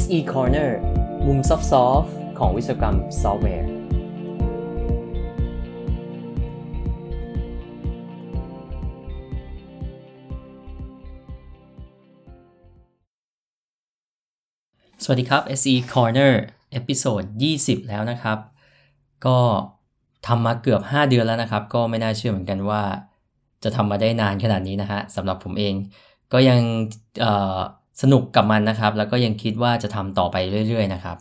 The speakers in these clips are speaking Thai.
SE Corner มุมซอฟต์ของวิศวกรรมซอฟต์แวร์ สวัสดีครับ SE Corner episode 20 แล้วนะครับ ก็ทำมาเกือบ 5 เดือนแล้วนะครับ ก็ไม่น่าเชื่อเหมือนกันว่า จะทำมาได้นานขนาดนี้นะฮะสำหรับผมเอง ก็ยัง สนุกกับมันนะครับ แล้วก็ยังคิดว่าจะทำต่อไปเรื่อย ๆ นะครับ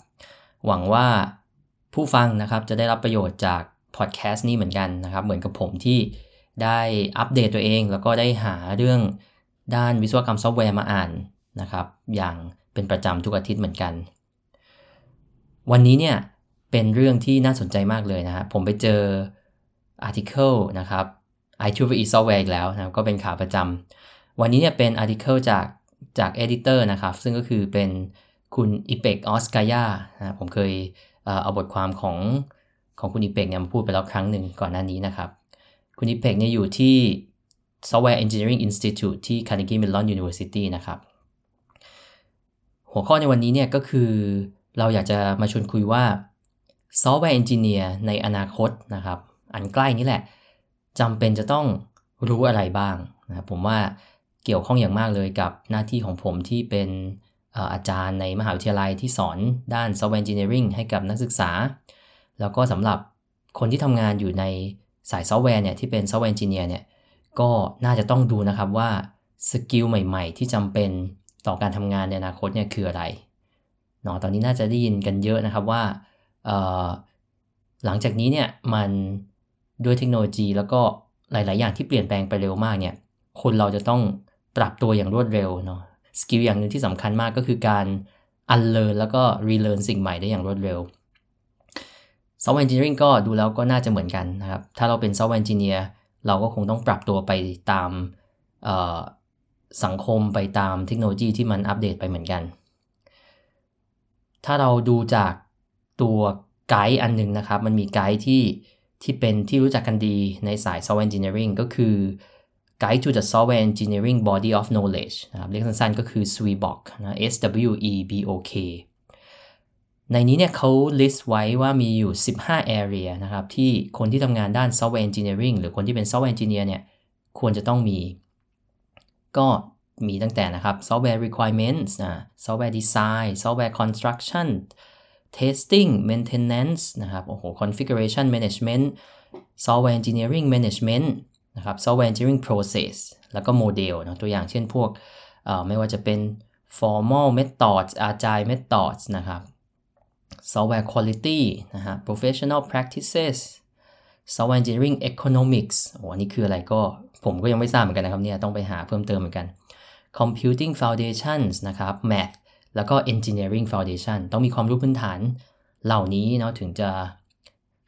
หวังว่าผู้ฟังนะครับจะได้รับประโยชน์จากพอดแคสต์นี้เหมือนกันนะครับ เหมือนกับผมที่ได้อัปเดตตัวเอง แล้วก็ได้หาเรื่องด้านวิศวกรรมซอฟต์แวร์มาอ่านนะครับ อย่างเป็นประจำทุกอาทิตย์เหมือนกัน วันนี้เนี่ยเป็นเรื่องที่น่าสนใจมากเลยนะฮะผมไปเจอ articleนะครับ IEEE Software อีกแล้วนะก็เป็นข่าวประจำวันนี้เนี่ยเป็นอาร์ติเคิลจาก จากเอดิเตอร์นะครับ ซึ่งก็คือเป็นคุณอิเปกออสกายานะผมเคยเอาบทความของของคุณอิเปกเนี่ยมาพูดไปแล้วครั้งหนึ่งก่อนหน้านี้นะครับ คุณอิเปกเนี่ยอยู่ที่ Software Engineering Institute ที่ Carnegie Mellon University นะครับ หัวข้อในวันนี้เนี่ยก็คือเราอยากจะมาชวนคุยว่า Software Engineer ในอนาคตนะครับ อันใกล้นี้แหละจำเป็นจะต้องรู้อะไรบ้างนะผมว่า เกี่ยวข้องอย่างมากเลยกับหน้าที่ของผมที่เป็นอาจารย์ในมหาวิทยาลัยที่สอนด้าน Software Engineering ให้กับนักศึกษา แล้วก็สำหรับคนที่ทำงานอยู่ในสายซอฟต์แวร์เนี่ยที่เป็น Software Engineer เนี่ยก็น่าจะต้องดูนะครับว่า skill ใหม่ๆ ที่จำเป็นต่อการทำงานในอนาคตเนี่ยคืออะไรเนาะตอนนี้น่าจะได้ยินกันเยอะนะครับว่าหลังจากนี้เนี่ยมันด้วยเทคโนโลยีแล้วก็หลาย ๆ อย่างที่เปลี่ยนแปลงไปเร็วมากเนี่ยคนเราจะต้อง ปรับตัวอย่างรวดเร็วเนาะ skill อย่างหนึ่งที่สำคัญมากก็คือการ unlearn แล้วก็ relearn สิ่งใหม่ได้อย่างรวดเร็ว software engineering ก็ดูแล้วก็น่าจะเหมือนกันนะครับ ถ้าเราเป็น software engineer เราก็คงต้องปรับตัวไปตามสังคมไปตามเทคโนโลยีที่มันอัปเดตไปเหมือนกัน ถ้าเราดูจากตัวไกด์อันหนึ่งนะครับ มันมีไกด์ที่ที่เป็นที่รู้จักกันดีในสาย Software Engineering ก็คือ Guide to the Software Engineering Body of Knowledge นะครับเรียกสั้นๆก็คือ SWEBOK นะ S W E B O K ในนี้เนี่ยเขา list ไว้ว่ามีอยู่ 15 area นะครับที่คนที่ทำงานด้าน Software Engineering หรือคนที่เป็น Software Engineer เนี่ยควรจะต้องมี ก็มีตั้งแต่นะครับ Software Requirements นะ Software Design Software Construction Testing Maintenance นะครับ โอ้โห Configuration Management Software Engineering Management นะครับ Software Engineering Process แล้วก็โมเดลนะตัวอย่างเช่นพวกไม่ว่าจะเป็น Formal Methods Agile Methods นะครับ Software Quality นะฮะ Professional Practices Software Engineering Economics โอ้อันนี้คืออะไรก็ผมก็ยังไม่ทราบเหมือนกันนะครับเนี่ยต้องไปหาเพิ่มเติมเหมือนกัน Computing Foundations นะครับ Math แล้วก็ Engineering Foundation ต้องมีความรู้พื้นฐานเหล่านี้เนาะถึงจะ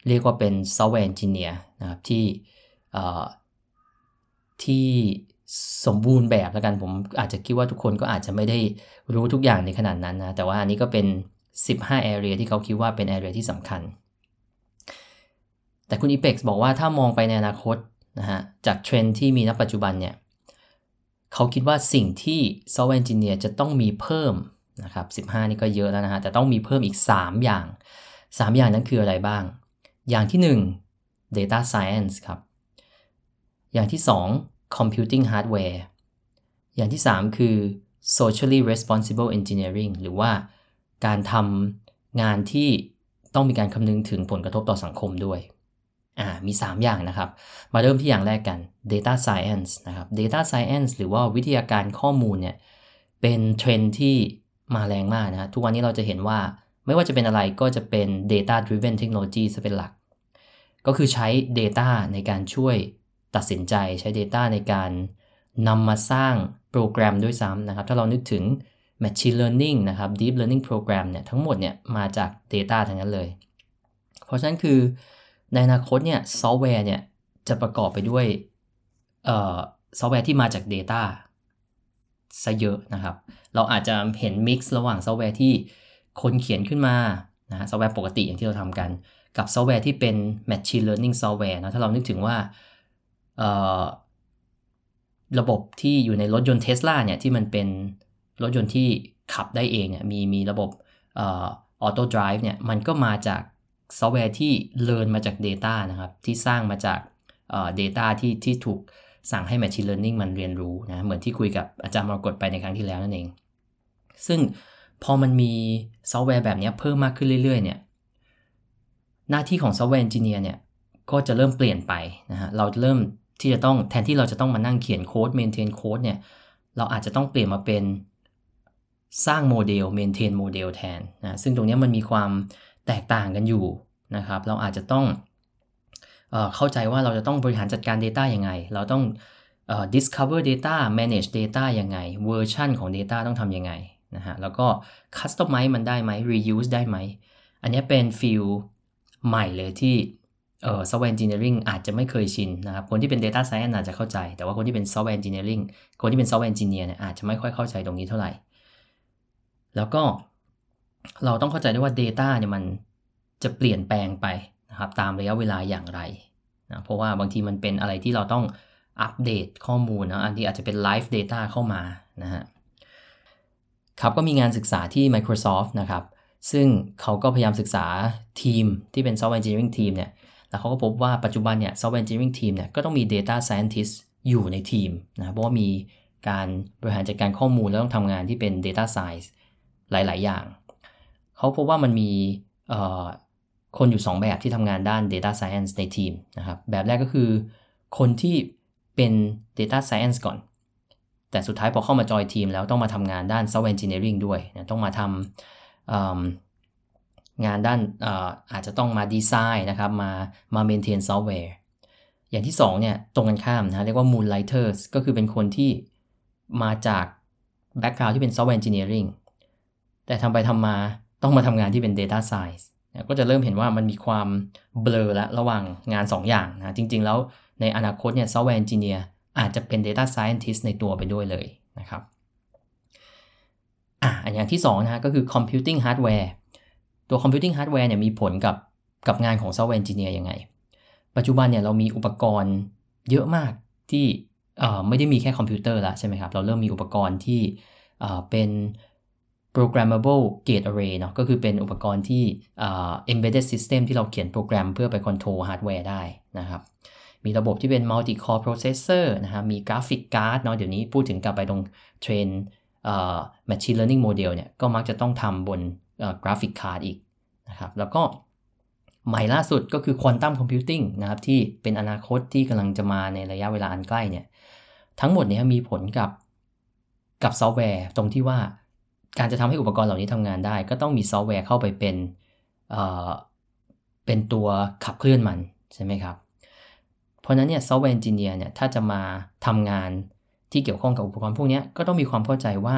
เรียกว่าเป็น Software Engineer นะครับที่ ที่สมบูรณ์แบบแล้วกันผมอาจจะคิดว่าทุกคนก็อาจจะไม่ได้รู้ทุกอย่างในขนาดนั้นนะแต่ว่าอันนี้ก็เป็น 15 area ที่เขาคิดว่าเป็น area ที่สำคัญ แต่คุณ e p e x บอกว่าถ้ามองไปในอนาคตนะฮะจากเทรนที่มีณปัจจุบันเนี่ยเขาคิดว่าสิ่งที่ software engineer จะต้องมีเพิ่มนะครับ 15 นี่ก็เยอะแล้วนะฮะแต่ต้องมีเพิ่มอีก 3 อย่าง 3 อย่างนั้นคืออะไรบ้าง อย่างที่ 1 data science ครับ อย่างที่ 2 computing hardware อย่างที่ 3 คือ socially responsible engineering หรือว่าการทำงานที่ต้องมีการคำนึงถึงผลกระทบต่อสังคมด้วย อ่า มี 3 อย่างนะครับ มาเริ่มที่อย่างแรกกัน data science นะครับ data science หรือว่าวิทยาการข้อมูลเนี่ย เป็นเทรนที่มาแรงมากนะ ทุกวันนี้เราจะเห็นว่าไม่ว่าจะเป็นอะไรก็จะเป็น data driven technology จะเป็นหลัก ก็คือใช้ data ในการช่วย ตัดสินใจใช้ Data ในการนำมาสร้างโปรแกรมด้วยซ้ำนะครับ ถ้าเรานึกถึง Machine Learning นะครับ Deep Learning Program เนี่ยทั้งหมดเนี่ยมาจาก Data ทั้งนั้นเลย เพราะฉะนั้นคือในอนาคตเนี่ยซอฟต์แวร์เนี่ยจะประกอบไปด้วยซอฟต์แวร์ที่มาจาก Data ซะเยอะนะครับ เราอาจจะเห็น mix ระหว่างซอฟต์แวร์ที่คนเขียนขึ้นมานะซอฟต์แวร์ปกติอย่างที่เราทำกัน กับซอฟต์แวร์ที่เป็น Machine Learning Software นะถ้าเรานึกถึงว่า ระบบที่อยู่ในรถยนต์เทสลาเนี่ยที่มันเป็นรถยนต์ที่ขับได้เองเนี่ยมีมีระบบ auto drive เนี่ยมันก็มาจากซอฟต์แวร์ที่เรียนมาจาก Data นะครับ ที่สร้างมาจากเอ่อ data ที่ที่ถูกสั่งให้ Machine Learning มันเรียนรู้นะเหมือนที่คุยกับอาจารย์มรกตไปในครั้งที่แล้วนั่นเอง ซึ่งพอมันมีซอฟต์แวร์แบบนี้เพิ่มมากขึ้นเรื่อยๆเนี่ยหน้าที่ของ software engineer เนี่ยก็จะเริ่มเปลี่ยนไปนะฮะเราเริ่ม ที่จะต้องแทนที่เราจะต้องมานั่งเขียนโค้ด maintain โค้ดเนี่ยเราอาจจะต้องเปลี่ยนมาเป็นสร้างโมเดล maintain โมเดลแทนนะซึ่งตรงนี้มันมีความแตกต่างกันอยู่นะครับ เราอาจจะต้องเอเข้าใจว่าเราจะต้องบริหารจัดการ Data ยังไง เราต้อง discover data manage data ยังไงเวอร์ชันของ Data ต้องทำยังไงนะฮะแล้วก็ customize มันได้ไหม reuse ได้ไหม อันนี้เป็นฟิลใหม่เลยที่ เอ่อ software engineering อาจจะไม่เคยชินนะครับ คนที่เป็น data science อาจจะเข้าใจ แต่ว่าคนที่เป็น software engineering คนที่เป็น software engineer เนี่ยอาจจะไม่ค่อยเข้าใจตรงนี้เท่าไหร่ แล้วก็เราต้องเข้าใจด้วยว่า data เนี่ยมันจะเปลี่ยนแปลงไปนะครับตามระยะเวลาอย่างไรนะเพราะว่าบางทีมันเป็นอะไรที่เราต้องอัปเดตข้อมูลนะอันที่อาจจะเป็น live data เข้ามานะฮะครับก็มีงานศึกษาที่ Microsoft นะครับ ซึ่งเขาก็พยายามศึกษาทีมที่เป็น software engineering team เนี่ย แล้วเขาก็พบว่าปัจจุบันเนี่ย software engineering team เนี่ยก็ต้องมี data scientist อยู่ในทีมนะเพราะว่ามีการบริหารจัดการข้อมูลแล้วต้องทำงานที่เป็น data science หลาย ๆ อย่าง เขาพบว่ามันมีคนอยู่ 2 แบบที่ทำงานด้าน data science ในทีมนะครับแบบแรกก็คือคนที่เป็น data science ก่อน แต่สุดท้ายพอเข้ามาจอยทีมแล้วต้องมาทำงานด้าน software engineering ด้วยนะต้องมาทำ งานด้านอาอาจจะต้องมาดีไซน์นะครับ มามา maintain ซอฟต์แวร์อย่างที่2เนี่ยตรงกันข้ามนะเรียกว่า moonlighters ก็คือเป็นคนที่มาจาก background ที่เป็น software engineering แต่ทำไปทำมาต้องมาทำงานที่เป็น data science ก็จะเริ่มเห็นว่ามันมีความเบลอและระหว่างงาน 2 อย่างนะ จริง ๆ แล้วในอนาคตเนี่ย software engineer อาจจะเป็น data scientist ในตัวไปด้วยเลยนะครับอะอย่างที่2นะฮะก็คือ computing hardware ตัว computing hardware เนี่ยมีผลกับกับงานของ software engineer ยังไง ปัจจุบันเนี่ยเรามีอุปกรณ์เยอะมากที่ไม่ได้มีแค่คอมพิวเตอร์ละใช่ไหมครับ เราเริ่มมีอุปกรณ์ที่เป็น programmable gate array เนาะก็คือเป็นอุปกรณ์ที่ embedded system ที่เราเขียนโปรแกรมเพื่อไป control hardware ได้นะครับ มีระบบที่เป็น multi core processor นะครับมี graphic card เนาะเดี๋ยวนี้พูดถึงกลับไปตรงเทรน machine learning model เนี่ยก็มักจะต้องทำบน graphic card อีกนะครับแล้วก็ใหม่ล่าสุดก็คือ quantum computing นะครับที่เป็นอนาคตที่กำลังจะมาในระยะเวลาอันใกล้เนี่ยทั้งหมดนี้มีผลกับกับซอฟต์แวร์ตรงที่ว่าการจะทำให้อุปกรณ์เหล่านี้ทำงานได้ ก็ต้องมีซอฟต์แวร์เข้าไปเป็นเอ่อเป็นตัวขับเคลื่อนมันใช่ไหมครับ เพราะนั้นเนี่ย software engineer เนี่ยถ้าจะมาทำงานที่เกี่ยวข้องกับอุปกรณ์พวกนี้ก็ต้องมีความเข้าใจว่า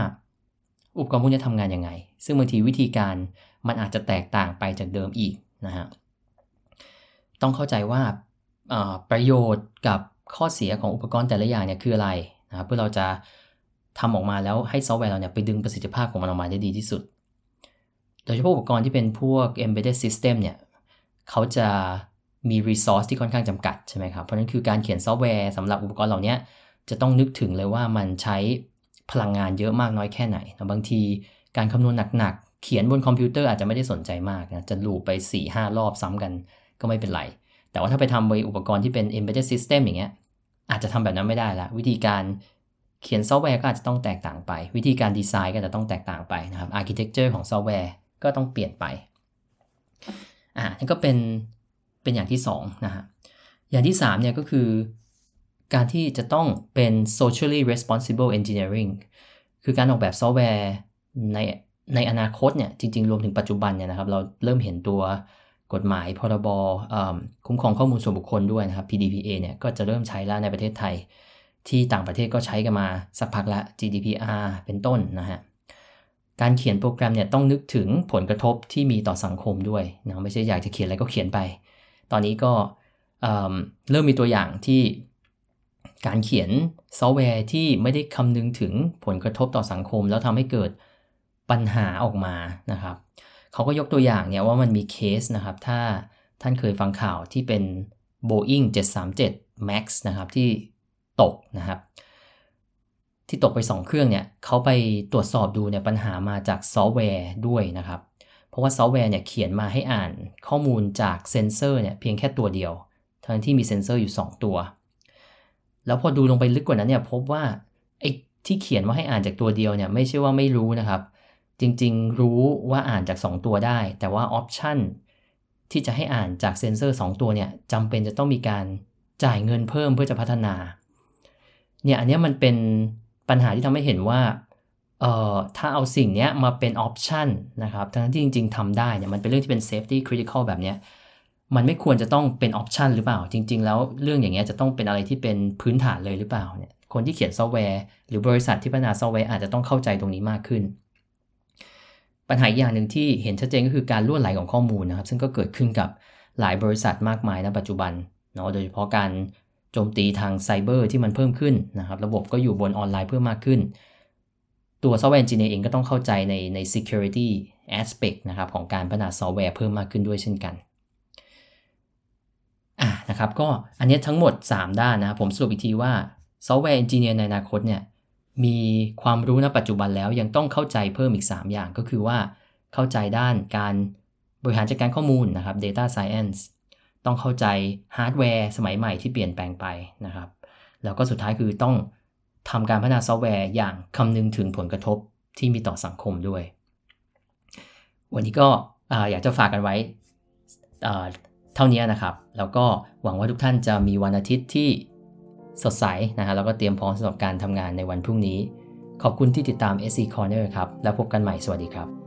อุปกรณ์พวกนี้ทำงานยังไง ซึ่งบางทีวิธีการมันอาจจะแตกต่างไปจากเดิมอีกนะฮะ ต้องเข้าใจว่าประโยชน์กับข้อเสียของอุปกรณ์แต่ละอย่างเนี่ยคืออะไรนะครับเพื่อเราจะทำออกมาแล้วให้ซอฟต์แวร์เราเนี่ยไปดึงประสิทธิภาพของมันออกมาได้ดีที่สุด โดยเฉพาะอุปกรณ์ที่เป็นพวก embedded system เนี่ยเขาจะมี resource ที่ค่อนข้างจำกัดใช่ไหมครับ เพราะนั้นคือการเขียนซอฟต์แวร์สำหรับอุปกรณ์เหล่านี้จะต้องนึกถึงเลยว่ามันใช้ พลังงานเยอะมากน้อยแค่ไหนบางทีการคำนวณหนักๆ เขียนบนคอมพิวเตอร์อาจจะไม่ได้สนใจมากนะจะ loop ไป4-5รอบซ้ำกันก็ไม่เป็นไร แต่ว่าถ้าไปทำบนอุปกรณ์ที่เป็น embedded system อย่างเงี้ยอาจจะทำแบบนั้นไม่ได้ละวิธีการเขียนซอฟต์แวร์ก็อาจจะต้องแตกต่างไป วิธีการดีไซน์ก็จะต้องแตกต่างไปนะครับ architecture ของซอฟต์แวร์ก็ต้องเปลี่ยนไปอ่านี่ก็เป็นเป็นอย่างที่2นะฮะอย่างที่3เนี่ยก็คือ การที่จะต้องเป็น socially responsible engineering คือการออกแบบซอฟต์แวร์ในในอนาคตเนี่ยจริง ๆ รวมถึงปัจจุบันเนี่ยนะครับ เราเริ่มเห็นตัวกฎหมายพรบคุ้มครองข้อมูลส่วนบุคคลด้วยนะครับ PDPA เนี่ยก็จะเริ่มใช้แล้วในประเทศไทย ที่ต่างประเทศก็ใช้กันมาสักพักละ GDPR เป็นต้นนะฮะการเขียนโปรแกรมเนี่ยต้องนึกถึงผลกระทบที่มีต่อสังคมด้วยนะไม่ใช่อยากจะเขียนอะไรก็เขียนไป ตอนนี้ก็เเริ่มมีตัวอย่างที่ การเขียนซอฟต์แวร์ที่ไม่ได้คำนึงถึงผลกระทบต่อสังคม แล้วทำให้เกิดปัญหาออกมานะครับเขาก็ยกตัวอย่างเนี่ยว่ามันมีเคสนะครับ ถ้าท่านเคยฟังข่าวที่เป็น Boeing 737 MAX นะครับที่ตกนะครับ ที่ตกไป 2 เครื่องเนี่ยเขาไปตรวจสอบดูเนี่ยปัญหามาจากซอฟต์แวร์ด้วยนะครับ เพราะว่าซอฟต์แวร์เนี่ยเขียนมาให้อ่านข้อมูลจากเซนเซอร์เนี่ยเพียงแค่ตัวเดียว ทั้งที่มีเซนเซอร์อยู่ 2 ตัว แล้วพอดูลงไปลึกกว่านั้นเนี่ยพบว่าไอ้ที่เขียนว่าให้อ่านจากตัวเดียวเนี่ยไม่ใช่ว่าไม่รู้นะครับ จริงๆรู้ว่าอ่านจาก 2 ตัวได้ แต่ว่าออปชันที่จะให้อ่านจากเซนเซอร์ 2 ตัวเนี่ยจำเป็นจะต้องมีการจ่ายเงินเพิ่มเพื่อจะพัฒนาเนี่ยอันนี้มันเป็นปัญหาที่ทำให้เห็นว่าเอ่อถ้าเอาสิ่งนี้มาเป็นออปชันนะครับทั้งที่จริง ๆทำได้เนี่ยมันเป็นเรื่องที่เป็น safety critical แบบเนี้ย มันไม่ควรจะต้องเป็นออปชันหรือเปล่า จริง ๆ แล้วเรื่องอย่างเงี้ยจะต้องเป็นอะไรที่เป็นพื้นฐานเลยหรือเปล่าเนี่ยคนที่เขียนซอฟต์แวร์หรือบริษัทที่พัฒนาซอฟต์แวร์อาจจะต้องเข้าใจตรงนี้มากขึ้น ปัญหาอย่างหนึ่งที่เห็นชัดเจนก็คือการล่วนไหลของข้อมูลนะครับ ซึ่งก็เกิดขึ้นกับหลายบริษัทมากมายณปัจจุบันเนาะโดยเฉพาะการโจมตีทางไซเบอร์ที่มันเพิ่มขึ้นนะครับ ระบบก็อยู่บนออนไลน์เพิ่มมากขึ้น ตัวซอฟต์แวร์ engineer เองก็ต้องเข้าใจในใน security aspect นะครับของการพัฒนาซอฟต์แวร์เพิ่มมากขึ้นด้วยเช่นกัน อะนะครับก็อันนี้ทั้งหมด 3 ด้านนะครับผมสรุปอีกทีว่าซอฟต์แวร์ engineer ในอนาคตเนี่ยมีความรู้ณปัจจุบันแล้วยังต้องเข้าใจเพิ่มอีก 3 อย่างก็คือว่าเข้าใจด้านการบริหารจัดการข้อมูลนะครับ data science ต้องเข้าใจฮาร์ดแวร์สมัยใหม่ที่เปลี่ยนแปลงไปนะครับ แล้วก็สุดท้ายคือต้องทำการพัฒนาซอฟต์แวร์อย่างคำนึงถึงผลกระทบที่มีต่อสังคมด้วย วันนี้ก็อยากจะฝากกันไว้ ท่านี้นะครับ แล้วก็หวังว่าทุกท่านจะมีวันอาทิตย์ที่สดใสนะฮะแล้วก็เตรียมพร้อมสำหรับการทำงานในวันพรุ่งนี้ ขอบคุณที่ติดตาม SC Corner ครับ แล้วพบกันใหม่สวัสดีครับ